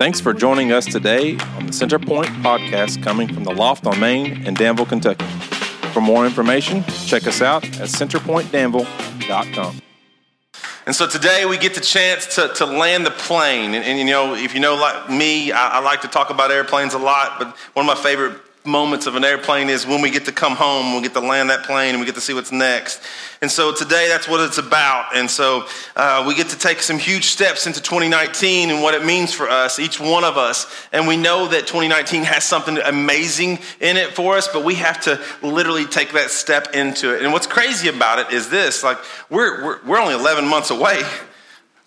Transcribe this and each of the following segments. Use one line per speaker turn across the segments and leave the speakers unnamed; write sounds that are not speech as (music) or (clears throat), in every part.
Thanks for joining us today on the Centerpoint podcast coming from the Loft on Main in Danville, Kentucky. For more information, check us out at centerpointdanville.com.
And so today we get the chance to, to land the plane. And, and you know, if you know like me, I, I like to talk about airplanes a lot, but one of my favorite moments of an airplane is when we get to come home, we get to land that plane, and we get to see what's next. And so today, that's what it's about. And so uh, we get to take some huge steps into 2019 and what it means for us, each one of us. And we know that 2019 has something amazing in it for us, but we have to literally take that step into it. And what's crazy about it is this: like we're we're, we're only 11 months away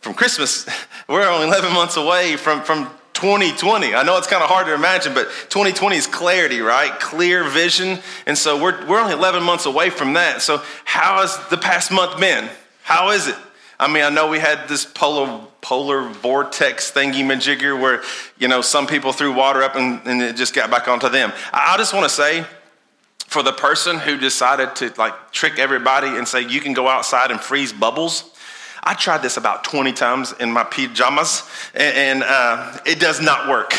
from Christmas. (laughs) We're only 11 months away from from 2020. I know it's kind of hard to imagine, but 2020 is clarity, right? Clear vision. And so we're, we're only 11 months away from that. So, how has the past month been? How is it? I mean, I know we had this polar, polar vortex thingy majigger where, you know, some people threw water up and, and it just got back onto them. I, I just want to say, for the person who decided to like trick everybody and say you can go outside and freeze bubbles, I tried this about 20 times in my pajamas, and, and uh, it does not work.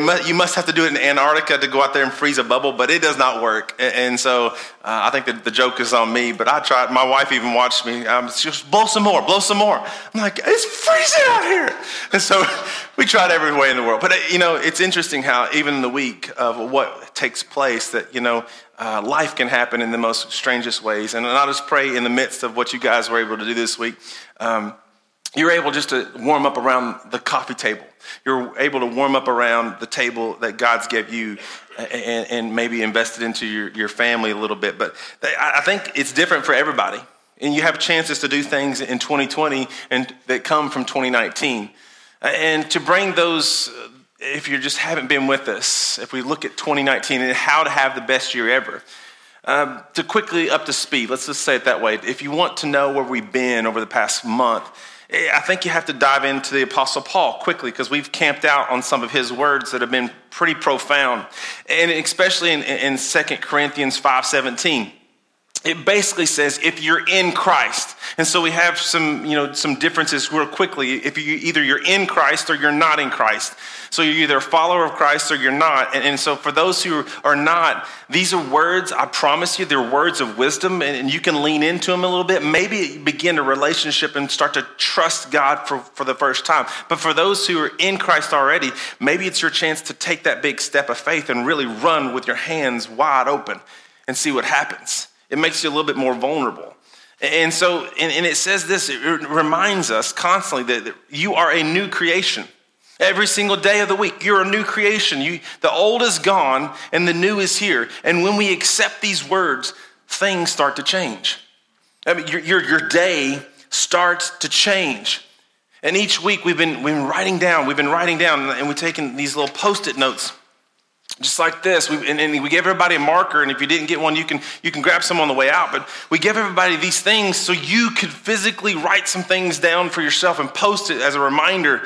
Must, you must have to do it in Antarctica to go out there and freeze a bubble, but it does not work. And, and so uh, I think that the joke is on me, but I tried. My wife even watched me. Um, she was, blow some more, blow some more. I'm like, it's freezing out here. And so (laughs) we tried every way in the world. But, uh, you know, it's interesting how even in the week of what takes place that, you know, uh, life can happen in the most strangest ways. And I'll just pray in the midst of what you guys were able to do this week. Um, you're able just to warm up around the coffee table. You're able to warm up around the table that God's gave you and, and maybe invested into your, your family a little bit. But I think it's different for everybody. And you have chances to do things in 2020 and that come from 2019. And to bring those if you just haven't been with us, if we look at 2019 and how to have the best year ever, um, to quickly up to speed, let's just say it that way. If you want to know where we've been over the past month, eh, I think you have to dive into the Apostle Paul quickly because we've camped out on some of his words that have been pretty profound, and especially in, in 2 Corinthians 5.17 it basically says if you're in Christ. And so we have some, you know, some differences real quickly. If you either you're in Christ or you're not in Christ. So you're either a follower of Christ or you're not. And, and so for those who are not, these are words, I promise you, they're words of wisdom and, and you can lean into them a little bit. Maybe begin a relationship and start to trust God for, for the first time. But for those who are in Christ already, maybe it's your chance to take that big step of faith and really run with your hands wide open and see what happens. It makes you a little bit more vulnerable. And so, and, and it says this, it reminds us constantly that, that you are a new creation. Every single day of the week, you're a new creation. You, the old is gone and the new is here. And when we accept these words, things start to change. I mean, your, your, your day starts to change. And each week we've been, we've been writing down, we've been writing down, and we've taken these little post it notes just like this. We, and, and, we give everybody a marker, and if you didn't get one, you can, you can grab some on the way out. But we give everybody these things so you could physically write some things down for yourself and post it as a reminder.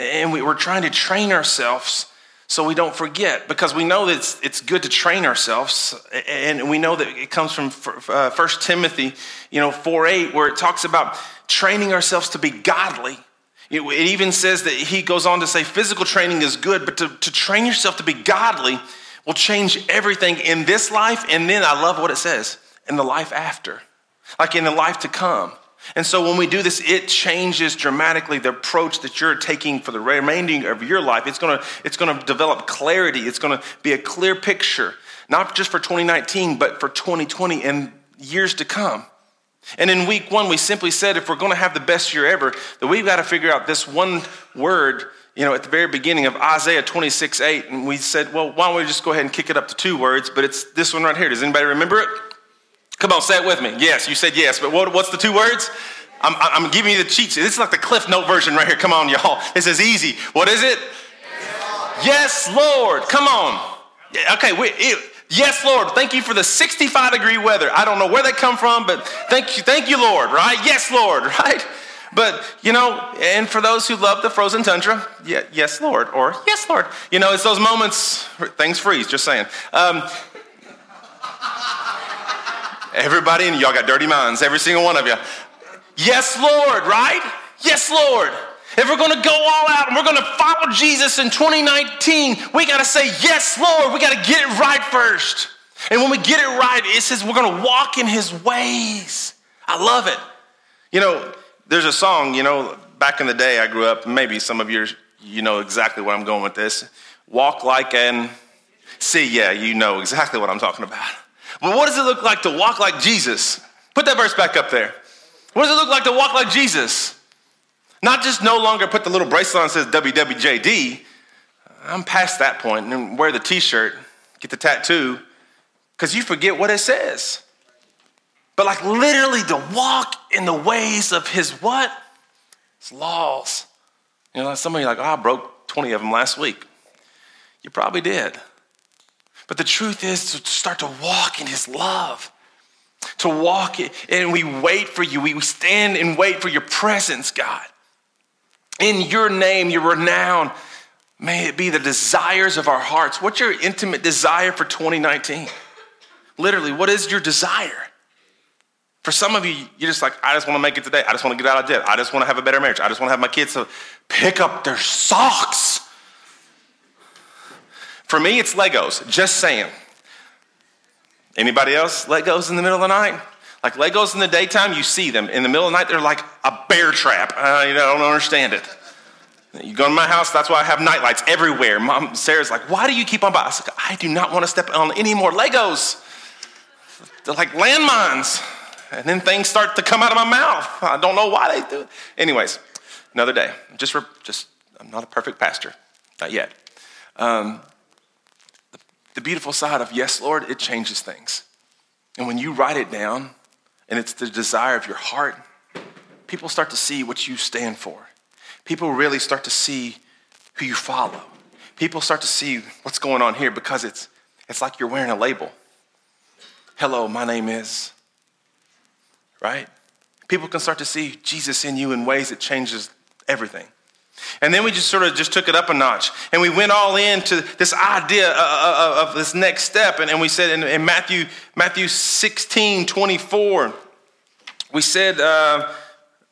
And we, we're trying to train ourselves so we don't forget because we know that it's, it's good to train ourselves and we know that it comes from uh, 1 timothy you know 4 8 where it talks about training ourselves to be godly it, even says that he goes on to say physical training is good, but to, to train yourself to be godly will change everything in this life. And then I love what it says in the life after, like in the life to come. And so when we do this, it changes dramatically the approach that you're taking for the remaining of your life. It's gonna, it's gonna develop clarity. It's gonna be a clear picture, not just for 2019, but for 2020 and years to come. And in week one, we simply said if we're to have the best year ever, that we've got to figure out this one word, you know, at the very beginning of Isaiah 26, 8. And we said, well, why don't we just go ahead and kick it up to two words? But it's this one right here. Does anybody remember it? Come on, say it with me. Yes, you said yes. But what, what's the two words? I'm, I'm giving you the cheat sheet. This is like the Cliff Note version right here. Come on, y'all. This is easy. What is it? Yes, Lord. Come on. Okay, wait, Yes, Lord. Thank you for the 65 degree weather. I don't know where that come from, but thank you, thank you, Lord, right? Yes, Lord, (laughs) right? But, you know, and for those who love the frozen tundra, yeah, yes, Lord, or yes, Lord. You know, it's those moments, things freeze, just saying. Um, everybody, and y'all got dirty minds, every single one of you. Yes, Lord, right? Yes, Lord. If we're going to go all out and we're going to follow Jesus in 2019, we got to say, Yes, Lord. We got to get it right first. And when we get it right, it says we're going to walk in his ways. I love it. You know, there's a song, you know, back in the day I grew up, maybe some of you you know exactly where I'm going with this. Walk like an see, yeah, you know exactly what I'm talking about. But what does it look like to walk like Jesus? Put that verse back up there. What does it look like to walk like Jesus? Not just no longer put the little bracelet on that says WWJD. I'm past that point and wear the t shirt, get the tattoo, because you forget what it says. But like literally to walk in the ways of his what? His laws. You know, some of you are like, oh, I broke 20 of them last week. You probably did. But the truth is to start to walk in his love to walk it, and we wait for you. We stand and wait for your presence, God. In your name, your renown, may it be the desires of our hearts. What's your intimate desire for 2019? Literally, what is your desire? For some of you, you're just like, I just want to make it today. I just want to get out of debt. I just want to have a better marriage. I just want to have my kids to pick up their socks. For me, it's Legos, just saying. Anybody else Legos in the middle of the night? Like Legos in the daytime, you see them. In the middle of the night, they're like a bear trap. I don't understand it. You go to my house, that's why I have night lights everywhere. Mom, Sarah's like, why do you keep on by? I like, I do not want to step on any more Legos. They're like landmines. And then things start to come out of my mouth. I don't know why they do it. Anyways, another day. Just, just I'm not a perfect pastor, not yet. Um, the beautiful side of yes, Lord, it changes things. And when you write it down and it's the desire of your heart, people start to see what you stand for. People really start to see who you follow. People start to see what's going on here because it's, it's like you're wearing a label. Hello, my name is, right? People can start to see Jesus in you in ways that changes everything. And then we just sort of just took it up a notch. And we went all into this idea of, this next step. And, we said in, Matthew, Matthew 16, 24, we said, uh,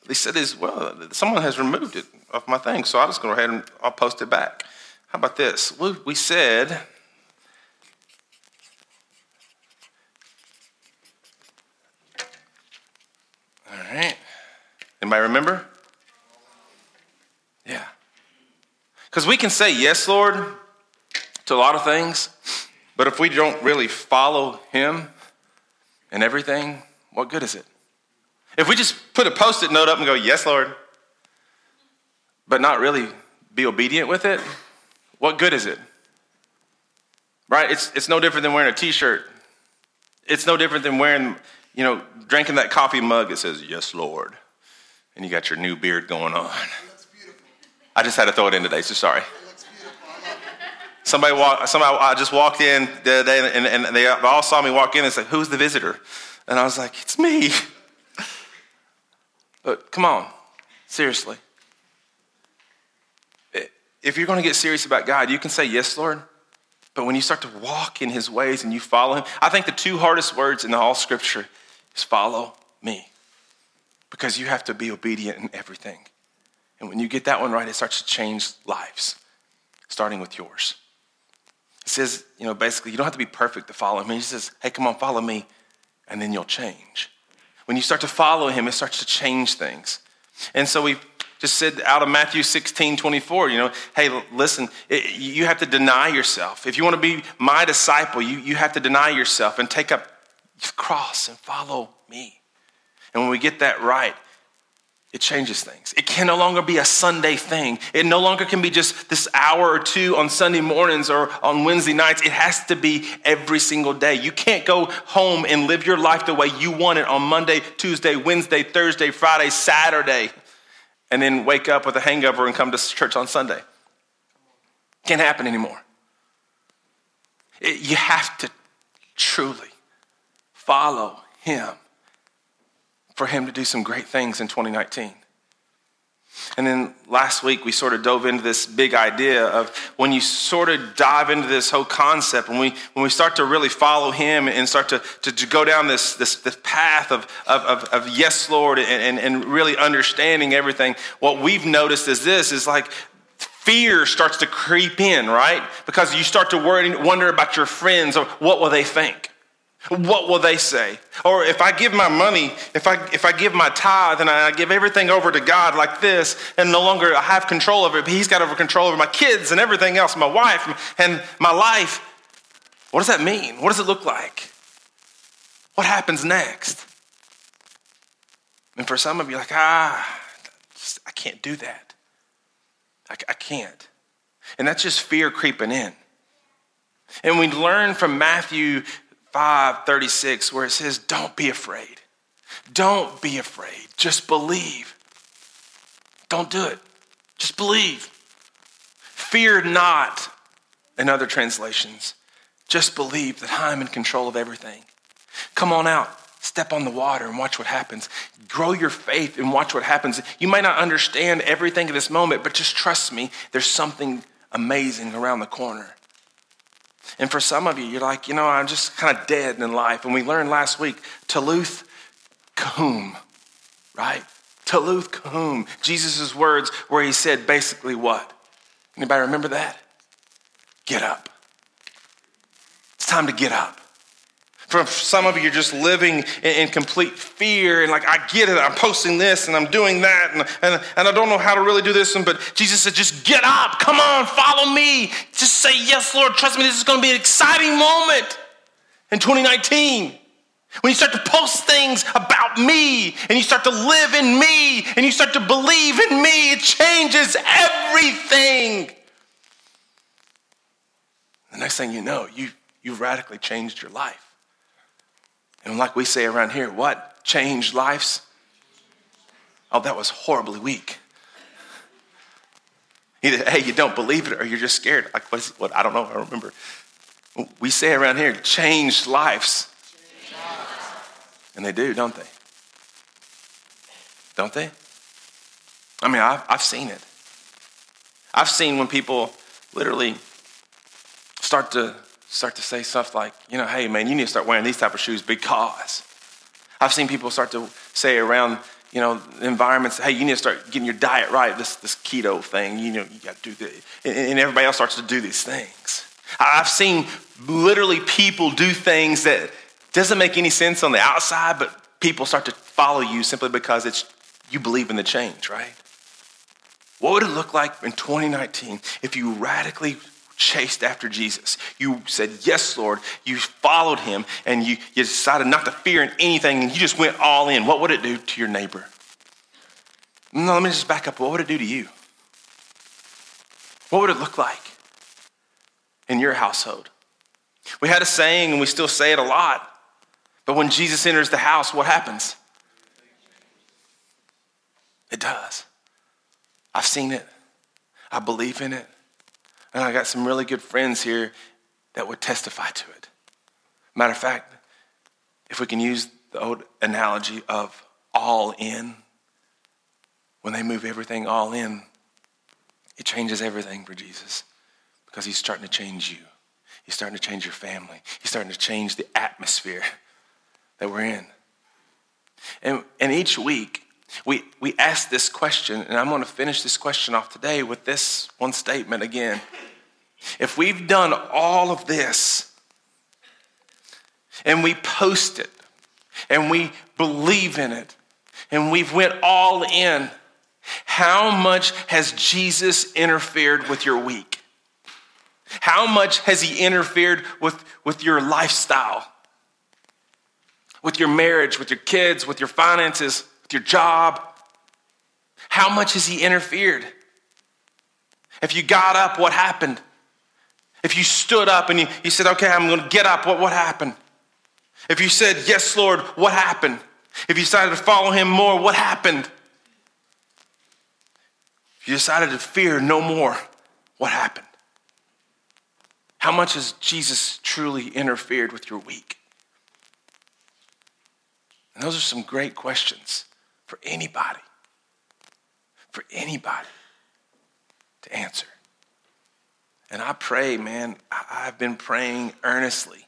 they said is, well, someone has removed it off my thing. So I'll just go ahead and I'll post it back. How about this? We said, all right. Anybody remember? Yeah. Because we can say, yes, Lord, to a lot of things, but if we don't really follow Him and everything, what good is it? If we just put a post it note up and go, yes, Lord, but not really be obedient with it, what good is it? Right? It's, it's no different than wearing a t shirt. It's no different than wearing, you know, drinking that coffee mug that says, yes, Lord. And you got your new beard going on. I just had to throw it in today, so sorry. Somebody walk, somebody I just walked in the other day and, and they all saw me walk in and said, Who's the visitor? And I was like, It's me. But come on, seriously. If you're going to get serious about God, you can say, Yes, Lord. But when you start to walk in his ways and you follow him, I think the two hardest words in all scripture is follow me. Because you have to be obedient in everything. And when you get that one right, it starts to change lives, starting with yours. It says, you know, basically, you don't have to be perfect to follow him. He says, hey, come on, follow me, and then you'll change. When you start to follow him, it starts to change things. And so we just said out of Matthew 16, 24, you know, hey, listen, it, you have to deny yourself. If you want to be my disciple, you, you have to deny yourself and take up the cross and follow me. And when we get that right, it changes things. It can no longer be a Sunday thing. It no longer can be just this hour or two on Sunday mornings or on Wednesday nights. It has to be every single day. You can't go home and live your life the way you want it on Monday, Tuesday, Wednesday, Thursday, Friday, Saturday, and then wake up with a hangover and come to church on Sunday. Can't happen anymore. It, you have to truly follow Him for him to do some great things in 2019. And then last week, we sort of dove into this big idea of when you sort of dive into this whole concept, when we, when we start to really follow Him and start to, to, to go down this, this, this path of, of, of, of, yes, Lord, and, and, and really understanding everything, what we've noticed is this is like fear starts to creep in, right? Because you start to worry, wonder about your friends or what will they think? What will they say? Or if I give my money, if I, if I give my tithe and I give everything over to God like this, and no longer I have control over it, but He's got over control over my kids and everything else, my wife and my life, what does that mean? What does it look like? What happens next? And for some of you, like, ah, I can't do that. I, I can't. And that's just fear creeping in. And we learn from Matthew 5 36, where it says, Don't be afraid. Don't be afraid. Just believe. Don't do it. Just believe. Fear not, in other translations. Just believe that I'm in control of everything. Come on out. Step on the water and watch what happens. Grow your faith and watch what happens. You might not understand everything at this moment, but just trust me, there's something amazing around the corner. And for some of you, you're like, you know, I'm just kind of dead in life. And we learned last week, Talitha Koum, right? Talitha Koum. Jesus' words where he said basically what? Anybody remember that? Get up. It's time to get up. For some of you, you're just living in, in, complete fear and like, I get it, I'm posting this and I'm doing that and, and, and I don't know how to really do this. And, but Jesus said, just get up, come on, follow me. Just say, yes, Lord, trust me, this is going to be an exciting moment in 2019. When you start to post things about me and you start to live in me and you start to believe in me, it changes everything. The next thing you know, you, you've radically changed your life. And like we say around here, what? Changed lives? Oh, that was horribly weak. Either, hey, you don't believe it or you're just scared. Like, what is? What? I don't know. I don't remember. We say around here, changed lives. And they do, don't they? Don't they? I mean, I've, I've seen it. I've seen when people literally start to start to say stuff like, you know, hey man, you need to start wearing these type of shoes because. I've seen people start to say around, you know, environments, hey, you need to start getting your diet right, this, this keto thing, you know, you got to do this. And everybody else starts to do these things. I've seen literally people do things that doesn't make any sense on the outside, but people start to follow you simply because it's you believe in the change, right? What would it look like in 2019 if you radically chased after Jesus. You said, Yes, Lord. You followed him and you, you decided not to fear in anything and you just went all in. What would it do to your neighbor? No, let me just back up. What would it do to you? What would it look like in your household? We had a saying and we still say it a lot, but when Jesus enters the house, what happens? It does. I've seen it. I believe in it. And I got some really good friends here that would testify to it. Matter of fact, if we can use the old analogy of all in, when they move everything all in, it changes everything for Jesus because he's starting to change you. He's starting to change your family. He's starting to change the atmosphere that we're in. And, and each week, we, we ask this question, and I'm going to finish this question off today with this one statement again. If we've done all of this and we post it and we believe in it and we've went all in, how much has Jesus interfered with your week? How much has he interfered with, with your lifestyle, with your marriage, with your kids, with your finances, with your job? How much has he interfered? If you got up, what happened? If you stood up and you, you said, okay, I'm going to get up, what, what happened? If you said, yes, Lord, what happened? If you decided to follow him more, what happened? If you decided to fear no more, what happened? How much has Jesus truly interfered with your week? And those are some great questions for anybody.
for anybody to answer. And I pray, man, I've been praying earnestly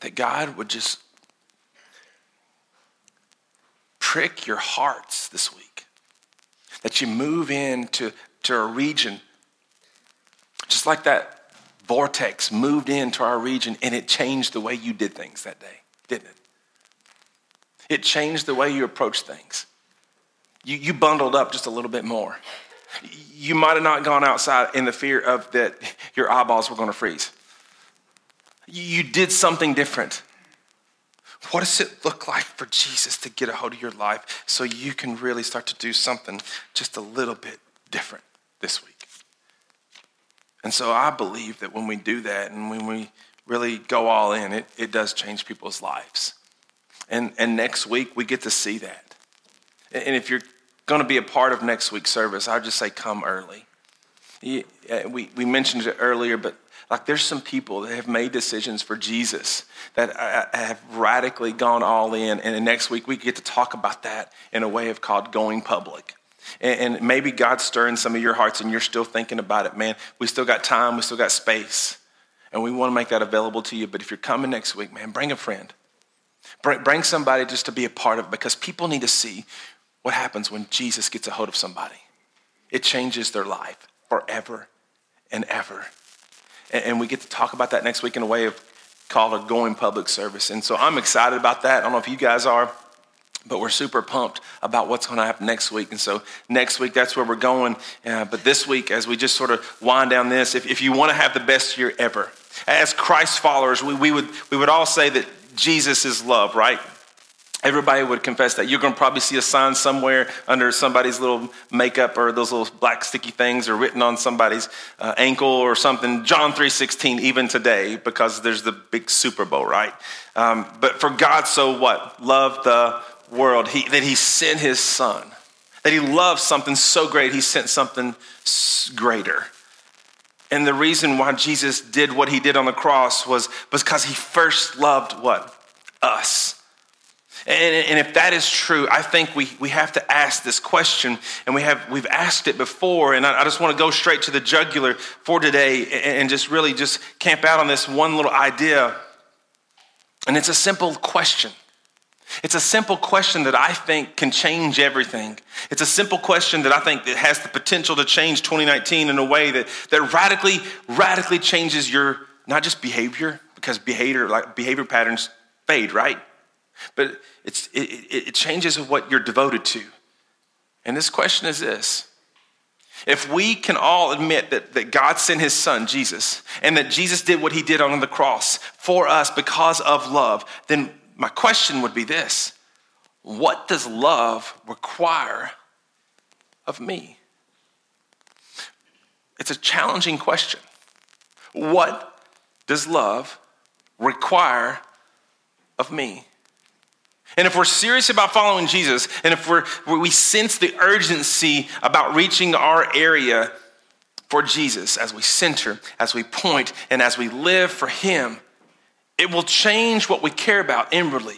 that God would just prick your hearts this week. That you move into to a region, just like that vortex moved into our region and it changed the way you did things that day, didn't it? It changed the way you approached things. You, you bundled up just a little bit more. You might have not gone outside in the fear of that your eyeballs were going to freeze. You did something different. What does it look like for Jesus to get a hold of your life so you can really start to do something just a little bit different this week? And so I believe that when we do that and when we really go all in, it, it does change people's lives. And, and next week, we get to see that. And if you're going to be a part of next week's service, I'd just say come early. We, we mentioned it earlier, but like there's some people that have made decisions for Jesus that uh, have radically gone all in. And next week, we get to talk about that in a way of called going public. And maybe God's stirring some of your hearts and you're still thinking about it, man. We still got time, we still got space, and we want to make that available to you. But if you're coming next week, man, bring a friend. Bring somebody just to be a part of it because people need to see what happens when Jesus gets a hold of somebody. It changes their life forever and ever. And we get to talk about that next week in a way of called a going public service. And so I'm excited about that. I don't know if you guys are, but we're super pumped about what's going to happen next week. And so next week, that's where we're going. Uh, but this week, as we just sort of wind down this, if, if you want to have the best year ever, as Christ followers, we, we, would, we would all say that Jesus is love, right? Everybody would confess that. You're going to probably see a sign somewhere under somebody's little makeup or those little black sticky things or written on somebody's uh, ankle or something. John 3.16 even today because there's the big Super Bowl, right? Um, but for God so what? Loved the world. He, that he sent his son. That he loved something so great, he sent something greater. And the reason why Jesus did what he did on the cross was because he first loved what? Us. And, and, if that is true, I think we, we have to ask this question, and we have, we've asked it before, and I, I just want to go straight to the jugular for today and, and just really just camp out on this one little idea. And it's a simple question. It's a simple question that I think can change everything. It's a simple question that I think that has the potential to change 2019 in a way that, that radically, radically changes your not just behavior, because behavior like behavior patterns fade, right? But it's, it, it changes what you're devoted to. And this question is this if we can all admit that, that God sent his son, Jesus, and that Jesus did what he did on the cross for us because of love, then my question would be this What does love require of me? It's a challenging question. What does love require of me? And if we're serious about following Jesus, and if we're, we sense the urgency about reaching our area for Jesus as we center, as we point, and as we live for Him, it will change what we care about inwardly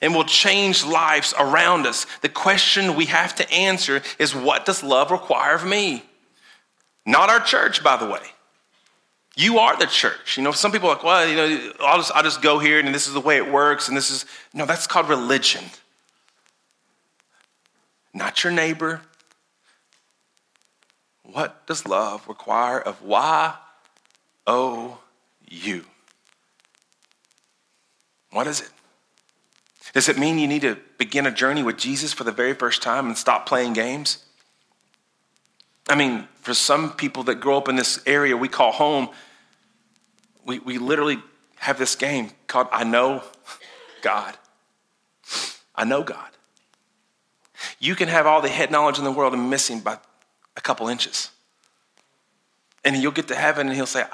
and will change lives around us. The question we have to answer is what does love require of me? Not our church, by the way. You are the church. You know, some people are like, well, you know, I'll just, I'll just go here and this is the way it works. And this is, no, that's called religion. Not your neighbor. What does love require of why? Oh, you. What is it? Does it mean you need to begin a journey with Jesus for the very first time and stop playing games? I mean, for some people that grow up in this area we call home, we, we literally have this game called I Know God. I know God. You can have all the head knowledge in the world and missing by a couple inches. And you'll get to heaven and he'll say,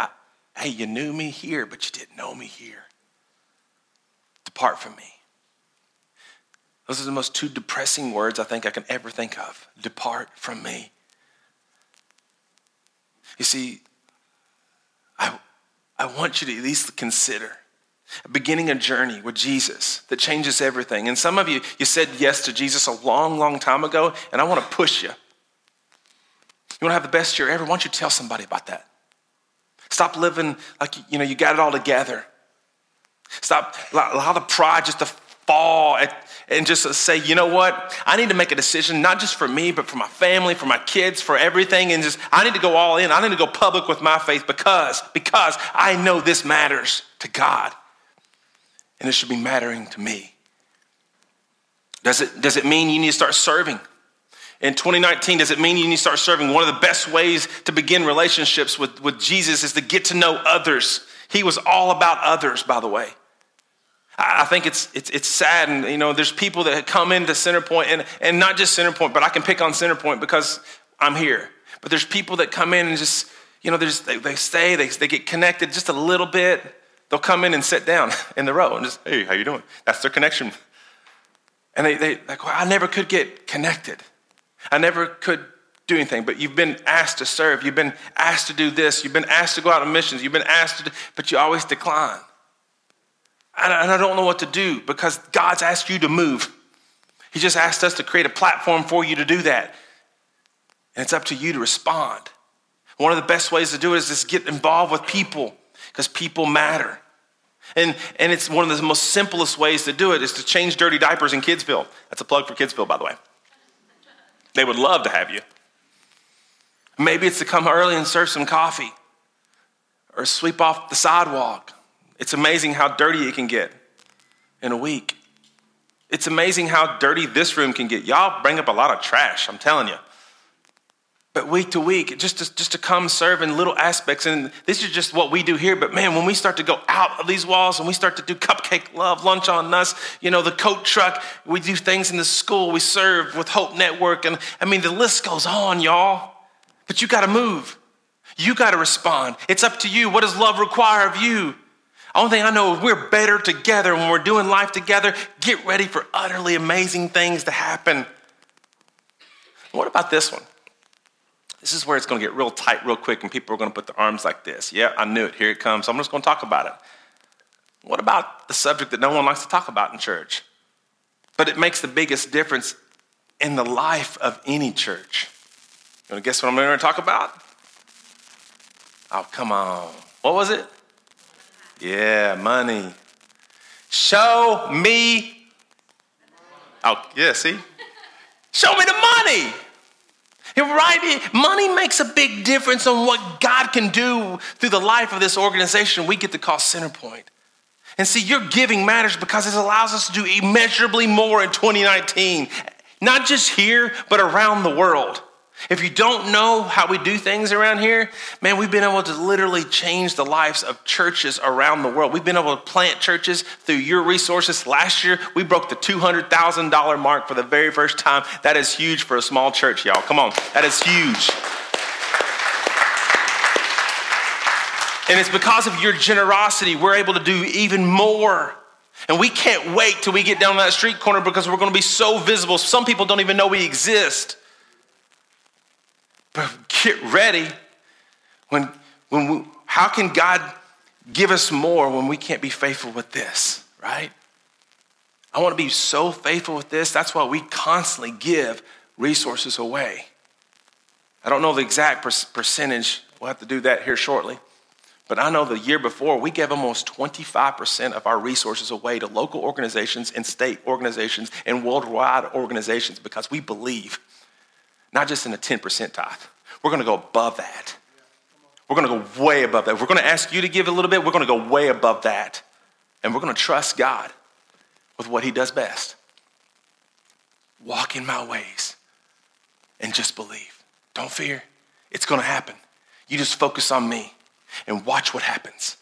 Hey, you knew me here, but you didn't know me here. Depart from me. Those are the most two depressing words I think I can ever think of. Depart from me. You see, I, I want you to at least consider beginning a journey with Jesus that changes everything. And some of you, you said yes to Jesus a long, long time ago, and I want to push you. You want to have the best year ever? Why don't you tell somebody about that? Stop living like you know you got it all together. Stop allow the pride just to fall at, and just say, you know what? I need to make a decision, not just for me, but for my family, for my kids, for everything. And just, I need to go all in. I need to go public with my faith because, because I know this matters to God. And it should be mattering to me. Does it, does it mean you need to start serving? In 2019, does it mean you need to start serving? One of the best ways to begin relationships with, with Jesus is to get to know others. He was all about others, by the way. I think it's, it's, it's sad. And, you know, there's people that come into Centerpoint, and, and not just Centerpoint, but I can pick on Centerpoint because I'm here. But there's people that come in and just, you know, they, they stay, they, they get connected just a little bit. They'll come in and sit down (laughs) in the row and just, hey, how you doing? That's their connection. And they, they like, well, I never could get connected. I never could do anything, but you've been asked to serve. You've been asked to do this. You've been asked to go out on missions. You've been asked to, do, but you always decline. And I don't know what to do because God's asked you to move. He just asked us to create a platform for you to do that. And it's up to you to respond. One of the best ways to do it is just get involved with people because people matter. And, and it's one of the most simplest ways to do it is to change dirty diapers in Kidsville. That's a plug for Kidsville, by the way. They would love to have you. Maybe it's to come early and serve some coffee or sweep off the sidewalk it's amazing how dirty it can get in a week. It's amazing how dirty this room can get. Y'all bring up a lot of trash, I'm telling you. But week to week, just to, just to come serve in little aspects. And this is just what we do here. But man, when we start to go out of these walls and we start to do cupcake love, lunch on us, you know, the coat truck, we do things in the school, we serve with Hope Network. And I mean, the list goes on, y'all. But you got to move. You got to respond. It's up to you. What does love require of you? Only thing I know is we're better together when we're doing life together. Get ready for utterly amazing things to happen. What about this one? This is where it's going to get real tight real quick and people are going to put their arms like this. Yeah, I knew it. Here it comes. I'm just going to talk about it. What about the subject that no one likes to talk about in church? But it makes the biggest difference in the life of any church. You want to guess what I'm going to talk about? Oh, come on. What was it? Yeah, money. Show me. Oh, yeah, see? Show me the money. Right? Money makes a big difference on what God can do through the life of this organization we get to call Centerpoint. And see, your giving matters because it allows us to do immeasurably more in 2019, not just here, but around the world. If you don't know how we do things around here, man, we've been able to literally change the lives of churches around the world. We've been able to plant churches through your resources. Last year, we broke the $200,000 mark for the very first time. That is huge for a small church, y'all. Come on, that is huge. And it's because of your generosity, we're able to do even more. And we can't wait till we get down that street corner because we're going to be so visible. Some people don't even know we exist. But get ready when, when we, how can God give us more when we can't be faithful with this, right? I want to be so faithful with this. That's why we constantly give resources away. I don't know the exact percentage. We'll have to do that here shortly. But I know the year before, we gave almost 25% of our resources away to local organizations and state organizations and worldwide organizations because we believe not just in a 10% tithe. We're going to go above that. We're going to go way above that. We're going to ask you to give a little bit. We're going to go way above that. And we're going to trust God with what He does best. Walk in my ways and just believe. Don't fear. It's going to happen. You just focus on me and watch what happens.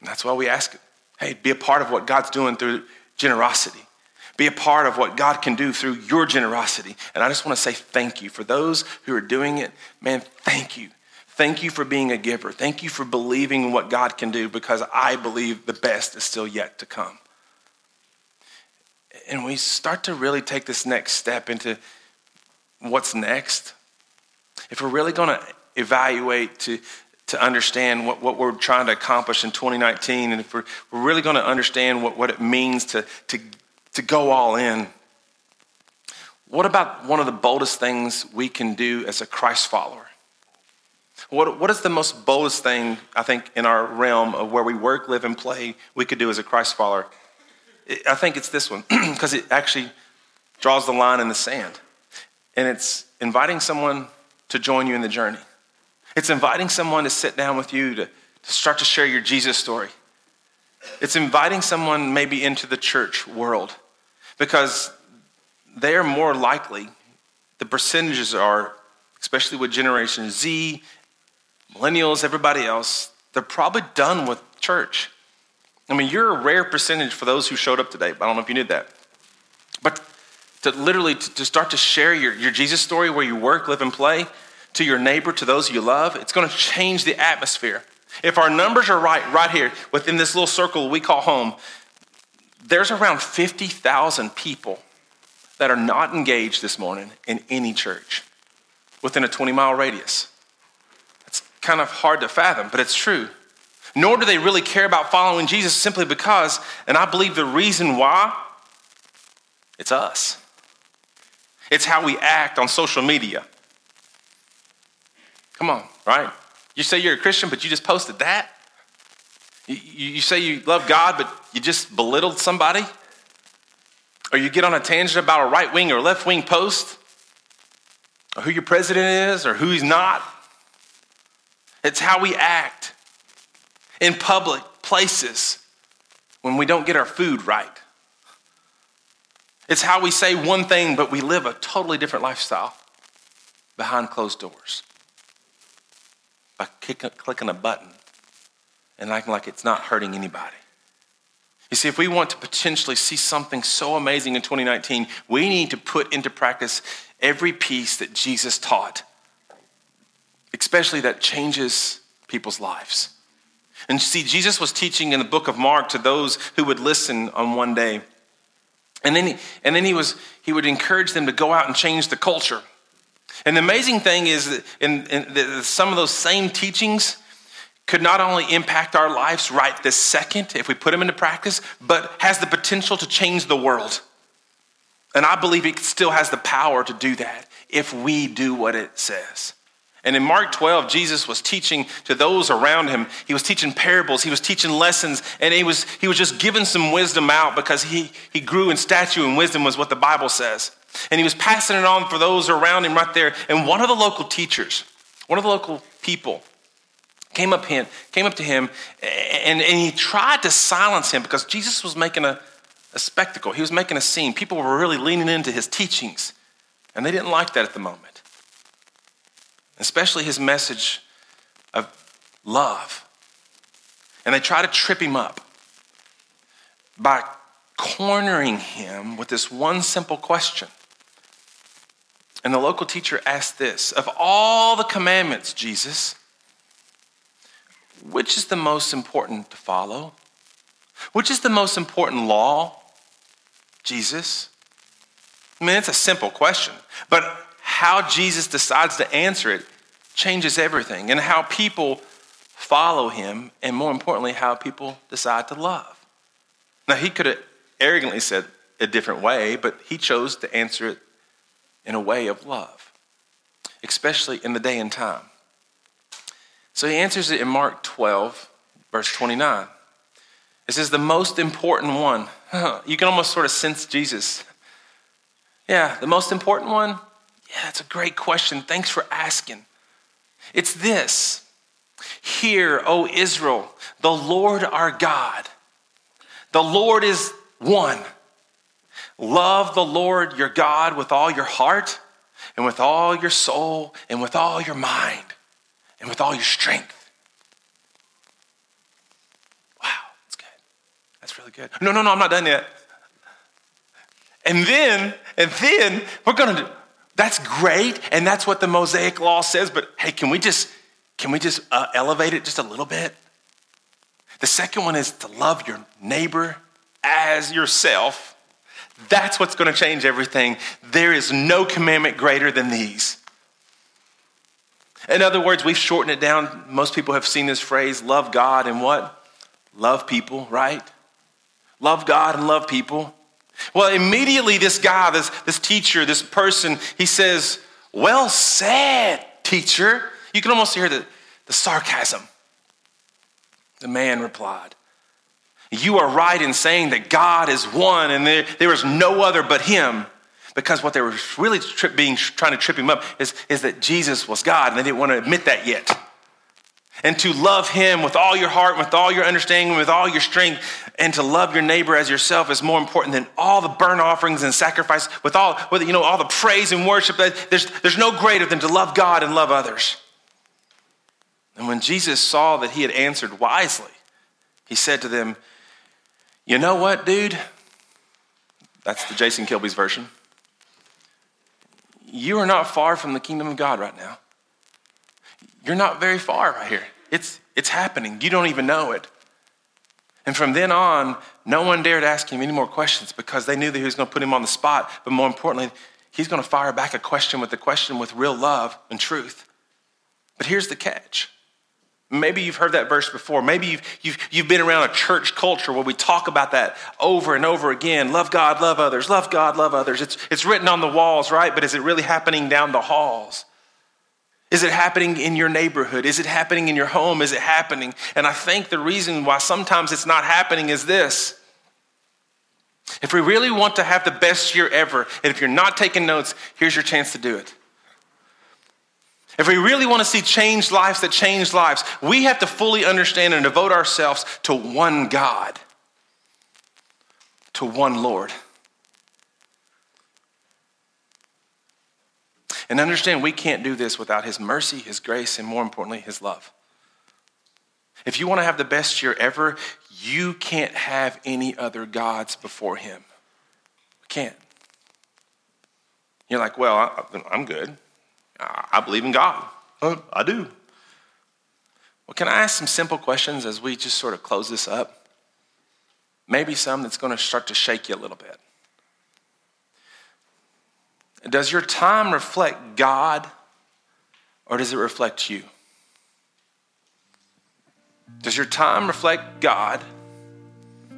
And that's why we ask, hey, be a part of what God's doing through generosity. Be a part of what God can do through your generosity. And I just want to say thank you. For those who are doing it, man, thank you. Thank you for being a giver. Thank you for believing in what God can do because I believe the best is still yet to come. And we start to really take this next step into what's next. If we're really going to evaluate to to understand what, what we're trying to accomplish in 2019, and if we're, we're really going to understand what, what it means to, to, to go all in, what about one of the boldest things we can do as a Christ follower? What, what is the most boldest thing, I think, in our realm of where we work, live, and play we could do as a Christ follower? I think it's this one, (clears throat) because it actually draws the line in the sand. And it's inviting someone to join you in the journey. It's inviting someone to sit down with you to, to start to share your Jesus story. It's inviting someone maybe into the church world because they are more likely, the percentages are, especially with Generation Z, millennials, everybody else, they're probably done with church. I mean, you're a rare percentage for those who showed up today. I don't know if you knew that. But to literally to, to start to share your, your Jesus story where you work, live, and play, to your neighbor, to those you love, it's going to change the atmosphere. If our numbers are right, right here within this little circle we call home, there's around 50,000 people that are not engaged this morning in any church within a 20 mile radius. It's kind of hard to fathom, but it's true. Nor do they really care about following Jesus simply because, and I believe the reason why, it's us. It's how we act on social media. Come on, right? You say you're a Christian, but you just posted that? You, you say you love God, but you just belittled somebody? Or you get on a tangent about a right wing or left wing post? Or who your president is or who he's not? It's how we act in public places when we don't get our food right. It's how we say one thing, but we live a totally different lifestyle behind closed doors by clicking a button and acting like it's not hurting anybody. You see, if we want to potentially see something so amazing in 2019, we need to put into practice every piece that Jesus taught, especially that changes people's lives. And see, Jesus was teaching in the book of Mark to those who would listen on one day. And then, he, and then he, was, he would encourage them to go out and change the culture. And the amazing thing is that in, in some of those same teachings could not only impact our lives right this second if we put them into practice, but has the potential to change the world. And I believe it still has the power to do that if we do what it says. And in Mark 12, Jesus was teaching to those around him. He was teaching parables, he was teaching lessons, and he was, he was just giving some wisdom out because he, he grew in stature and wisdom, was what the Bible says. And he was passing it on for those around him right there. And one of the local teachers, one of the local people, came up, him, came up to him and, and he tried to silence him because Jesus was making a, a spectacle. He was making a scene. People were really leaning into his teachings, and they didn't like that at the moment. Especially his message of love. And they tried to trip him up by cornering him with this one simple question and the local teacher asked this Of all the commandments, Jesus, which is the most important to follow? Which is the most important law? Jesus? I mean, it's a simple question, but how Jesus decides to answer it changes everything, and how people follow him, and more importantly, how people decide to love. Now, he could have arrogantly said a different way, but he chose to answer it in a way of love, especially in the day and time. So he answers it in Mark 12, verse 29. It says, the most important one. (laughs) You can almost sort of sense Jesus. Yeah, the most important one? Yeah, that's a great question. Thanks for asking. It's this Hear, O Israel, the Lord our God. The Lord is one. Love the Lord your God with all your heart and with all your soul and with all your mind and with all your strength. Wow, that's good. That's really good. No, no, no, I'm not done yet. And then, and then we're to do, that's great. And that's what the Mosaic law says. But hey, can we just, can we just uh, elevate it just a little bit? The second one is to love your neighbor as yourself. That's what's going to change everything. There is no commandment greater than these. In other words, we've shortened it down. Most people have seen this phrase love God and what? Love people, right? Love God and love people. Well, immediately, this guy, this, this teacher, this person, he says, Well said, teacher. You can almost hear the, the sarcasm. The man replied, You are right in saying that God is one and there, there is no other but Him. Because what they were really being, trying to trip him up is, is that Jesus was God, and they didn't want to admit that yet. And to love Him with all your heart, with all your understanding, with all your strength, and to love your neighbor as yourself is more important than all the burnt offerings and sacrifice, with all, with, you know, all the praise and worship. There's, there's no greater than to love God and love others. And when Jesus saw that he had answered wisely, he said to them, You know what, dude? That's the Jason Kilby's version you are not far from the kingdom of God right now. You're not very far right here. It's, it's happening. You don't even know it. And from then on, no one dared ask him any more questions because they knew that he was going to put him on the spot. But more importantly, he's going to fire back a question with a question with real love and truth. But here's the catch Maybe you've heard that verse before. Maybe you've, you've, you've been around a church culture where we talk about that over and over again. Love God, love others, love God, love others. It's, it's written on the walls, right? But is it really happening down the halls? Is it happening in your neighborhood? Is it happening in your home? Is it happening? And I think the reason why sometimes it's not happening is this. If we really want to have the best year ever, and if you're not taking notes, here's your chance to do it. If we really want to see changed lives that change lives, we have to fully understand and devote ourselves to one God, to one Lord. And understand we can't do this without His mercy, His grace, and more importantly, His love. If you want to have the best year ever, you can't have any other gods before Him. can't. You're like, well, I'm good. I believe in God. I do. Well, can I ask some simple questions as we just sort of close this up? Maybe some that's going to start to shake you a little bit. Does your time reflect God or does it reflect you? Does your time reflect God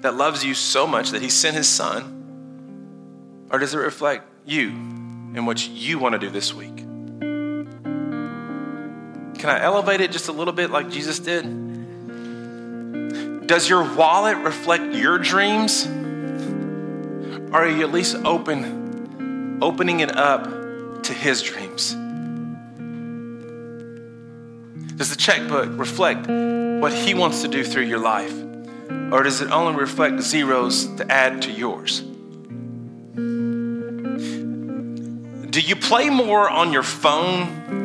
that loves you so much that He sent His Son? Or does it reflect you and what you want to do this week? Can I elevate it just a little bit like Jesus did? Does your wallet reflect your dreams? Or are you at least open, opening it up to his dreams? Does the checkbook reflect what he wants to do through your life? Or does it only reflect zeros to add to yours? Do you play more on your phone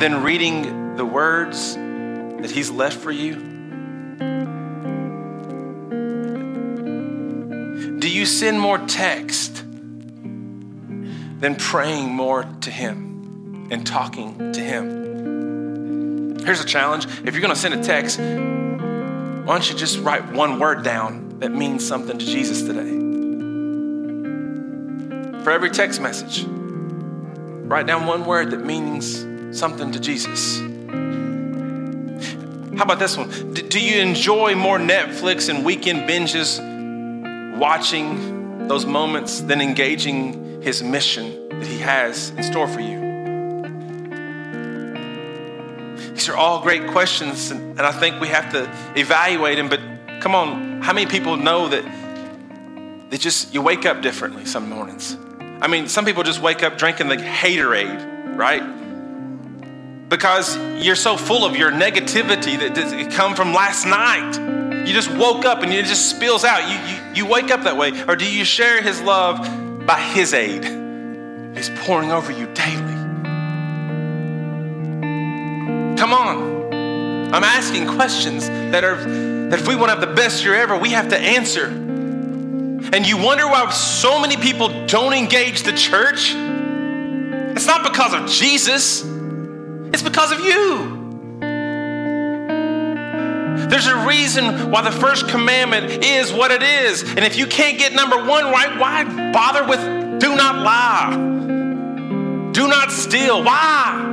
than reading the words that He's left for you? Do you send more text than praying more to Him and talking to Him? Here's a challenge. If you're going to send a text, why don't you just write one word down that means something to Jesus today? For every text message, write down one word that means something to Jesus. How about this one? Do you enjoy more Netflix and weekend binges watching those moments than engaging his mission that he has in store for you? These are all great questions, and I think we have to evaluate them. But come on, how many people know that they just, you wake up differently some mornings? I mean, some people just wake up drinking the Haterade, right? Because you're so full of your negativity that come from last night. You just woke up and it just spills out. You, you, you wake up that way. Or do you share his love by his aid? He's pouring over you daily. Come on. I'm asking questions that are that if we want to have the best year ever, we have to answer. And you wonder why so many people don't engage the church? It's not because of Jesus. It's because of you. There's a reason why the first commandment is what it is. And if you can't get number one right, why bother with do not lie? Do not steal. Why?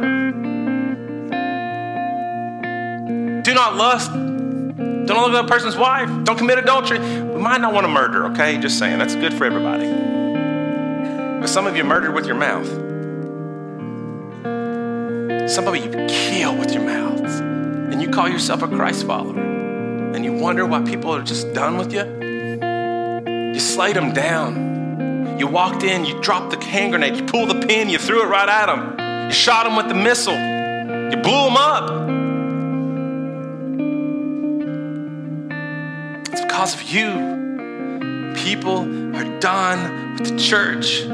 Do not lust. Don't look at a person's wife. Don't commit adultery. We might not want to murder, okay? Just saying. That's good for everybody. But some of you murdered with your mouth. Some of you kill with your mouths. And you call yourself a Christ follower. And you wonder why people are just done with you. You slayed them down. You walked in, you dropped the hand grenade, you pulled the pin, you threw it right at them. You shot them with the missile. You blew them up. It's because of you. People are done with the church.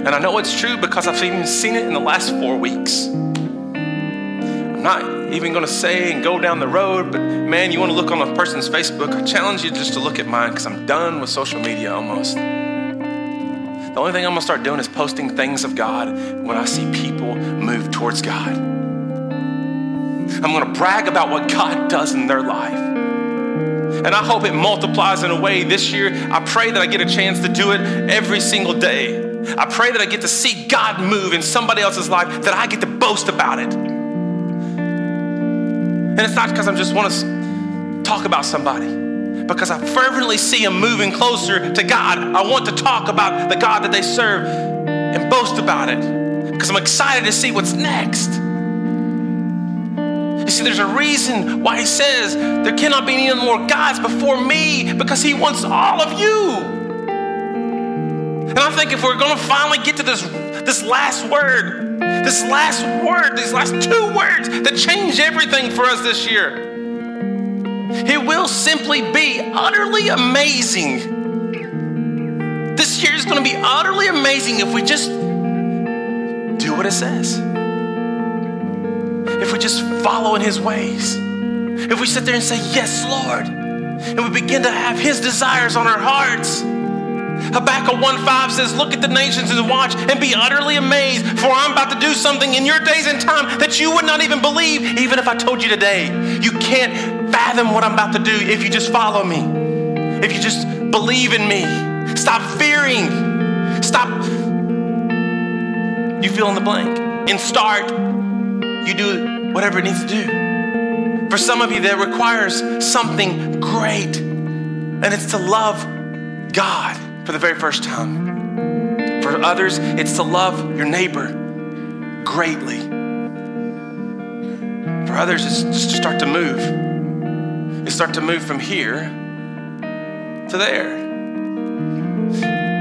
And I know it's true because I've even seen it in the last four weeks. I'm not even going to say and go down the road, but man, you want to look on a person's Facebook, I challenge you just to look at mine because I'm done with social media almost. The only thing I'm going to start doing is posting things of God when I see people move towards God. I'm going to brag about what God does in their life. And I hope it multiplies in a way this year. I pray that I get a chance to do it every single day. I pray that I get to see God move in somebody else's life, that I get to boast about it. And it's not because I just want to talk about somebody, because I fervently see him moving closer to God. I want to talk about the God that they serve and boast about it, because I'm excited to see what's next. You see, there's a reason why he says there cannot be any more gods before me, because he wants all of you. And I think if we're going to finally get to this, this last word, this last word, these last two words that change everything for us this year, it will simply be utterly amazing. This year is going to be utterly amazing if we just do what it says. If we just follow in His ways. If we sit there and say, Yes, Lord, and we begin to have His desires on our hearts. Habakkuk 1:5 says, Look at the nations and watch and be utterly amazed, for I'm about to do something in your days and time that you would not even believe, even if I told you today. You can't fathom what I'm about to do if you just follow me, if you just believe in me. Stop fearing. Stop. You fill in the blank and start. You do whatever it needs to do. For some of you, that requires something great, and it's to love God for the very first time. For others, it's to love your neighbor greatly. For others, it's just to start to move. It's start to move from here to there.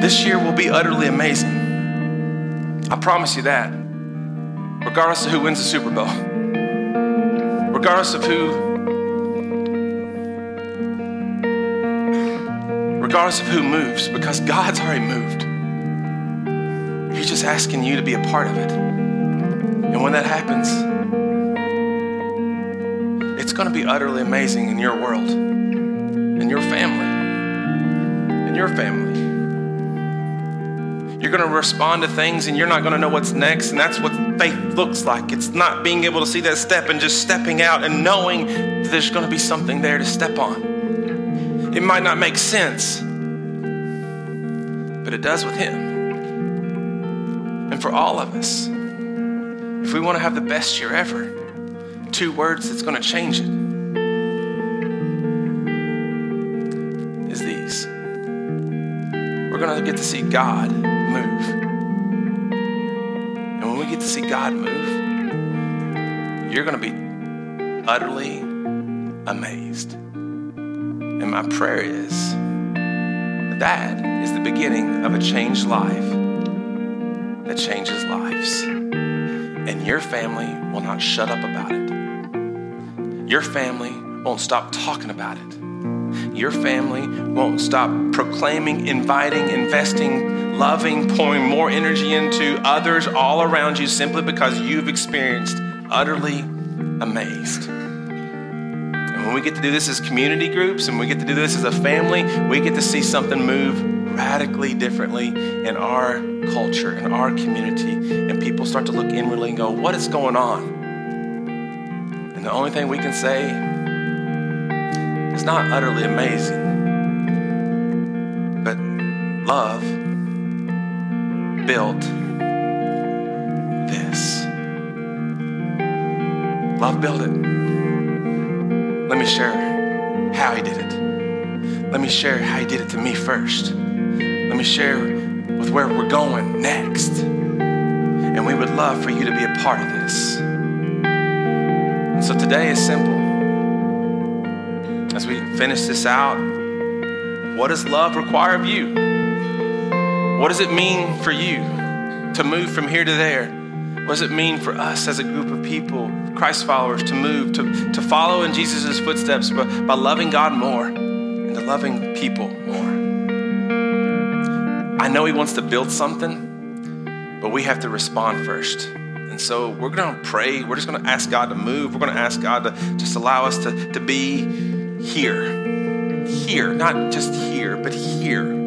This year will be utterly amazing. I promise you that. Regardless of who wins the Super Bowl, regardless of who regardless of who moves, because God's already moved. He's just asking you to be a part of it. And when that happens, it's going to be utterly amazing in your world, in your family, in your family. You're going to respond to things and you're not going to know what's next. And that's what faith looks like. It's not being able to see that step and just stepping out and knowing that there's going to be something there to step on. It might not make sense, but it does with Him. And for all of us, if we want to have the best year ever, two words that's going to change it is these. We're going to get to see God move. And when we get to see God move, you're going to be utterly amazed. And my prayer is that is the beginning of a changed life that changes lives. And your family will not shut up about it. Your family won't stop talking about it. Your family won't stop proclaiming, inviting, investing, loving, pouring more energy into others all around you simply because you've experienced utterly amazed when we get to do this as community groups and we get to do this as a family, we get to see something move radically differently in our culture, in our community. And people start to look inwardly and go, What is going on? And the only thing we can say is not utterly amazing, but love built this. Love built it. Let me share how he did it. Let me share how he did it to me first. Let me share with where we're going next. And we would love for you to be a part of this. So today is simple. As we finish this out, what does love require of you? What does it mean for you to move from here to there? What does it mean for us as a group of people, Christ followers, to move, to, to follow in Jesus' footsteps by, by loving God more and to loving people more? I know He wants to build something, but we have to respond first. And so we're going to pray. We're just going to ask God to move. We're going to ask God to just allow us to, to be here. Here, not just here, but here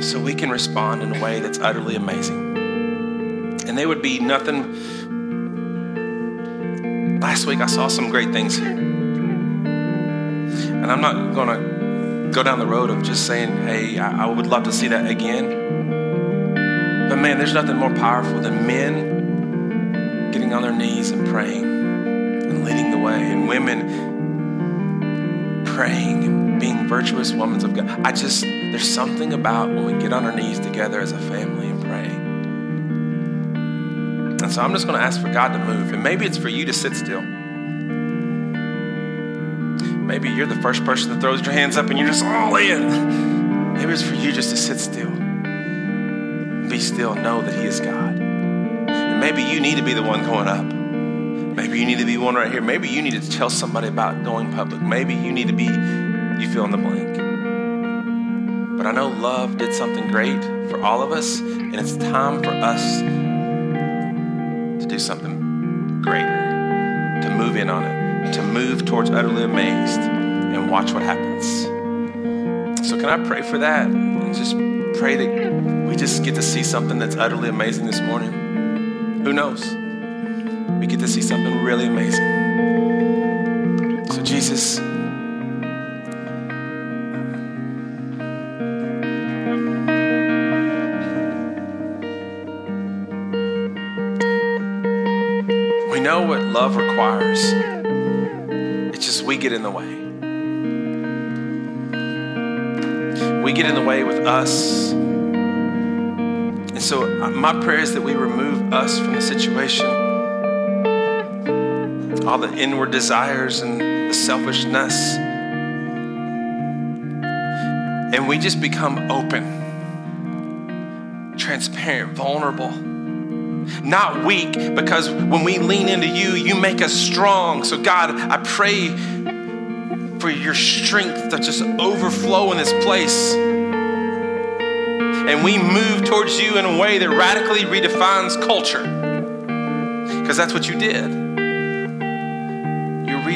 so we can respond in a way that's utterly amazing. And they would be nothing. Last week I saw some great things here. And I'm not going to go down the road of just saying, hey, I, would love to see that again. But man, there's nothing more powerful than men getting on their knees and praying and leading the way, and women praying and being virtuous women of God. I just, there's something about when we get on our knees together as a family and pray. And so I'm just going to ask for God to move. And maybe it's for you to sit still. Maybe you're the first person that throws your hands up and you're just all in. Maybe it's for you just to sit still. Be still, know that He is God. And maybe you need to be the one going up. Maybe you need to be one right here. Maybe you need to tell somebody about going public. Maybe you need to be, you fill in the blank. But I know love did something great for all of us, and it's time for us do something greater, to move in on it, to move towards utterly amazed and watch what happens. So, can I pray for that? And just pray that we just get to see something that's utterly amazing this morning. Who knows? We get to see something really amazing. So, Jesus, love requires. It's just we get in the way. We get in the way with us. And so, uh, my prayer is that we remove us from the situation all the inward desires and the selfishness. And we just become open, transparent, vulnerable. Not weak, because when we lean into you, you make us strong. So, God, I pray for your strength to just overflow in this place. And we move towards you in a way that radically redefines culture. Because that's what you did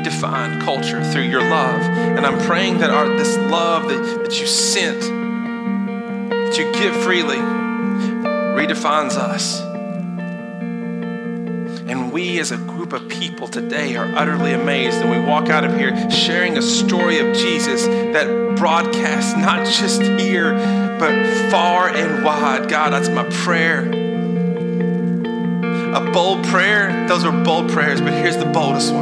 redefine culture through your love. And I'm praying that our, this love that, that you sent, that you give freely, redefines us. We as a group of people today are utterly amazed. And we walk out of here sharing a story of Jesus that broadcasts not just here, but far and wide. God, that's my prayer. A bold prayer, those are bold prayers, but here's the boldest one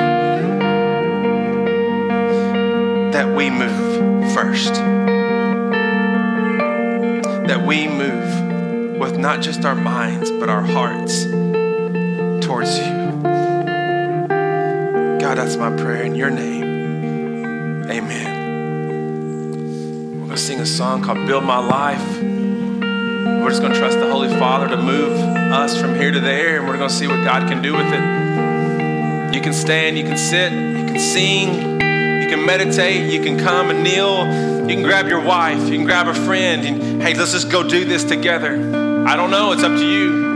that we move first. That we move with not just our minds, but our hearts towards you. God, that's my prayer in your name. Amen. We're going to sing a song called Build My Life. We're just going to trust the Holy Father to move us from here to there, and we're going to see what God can do with it. You can stand, you can sit, you can sing, you can meditate, you can come and kneel, you can grab your wife, you can grab a friend, and hey, let's just go do this together. I don't know, it's up to you.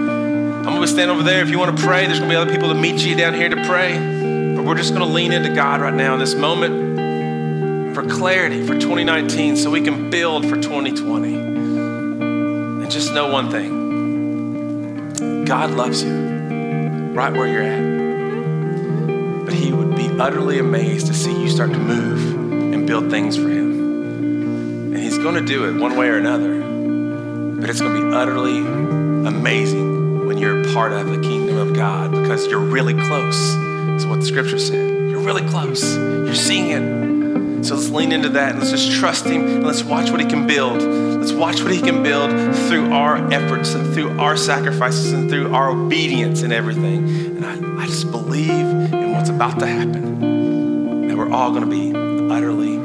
I'm gonna stand over there. If you wanna pray, there's gonna be other people to meet you down here to pray. But we're just gonna lean into God right now in this moment for clarity for 2019 so we can build for 2020. And just know one thing God loves you right where you're at but he would be utterly amazed to see you start to move and build things for him. And he's going to do it one way or another. but it's going to be utterly amazing you're part of the kingdom of God because you're really close, is what the scripture said. You're really close. You're seeing it. So let's lean into that and let's just trust Him and let's watch what He can build. Let's watch what He can build through our efforts and through our sacrifices and through our obedience and everything. And I, I just believe in what's about to happen that we're all going to be utterly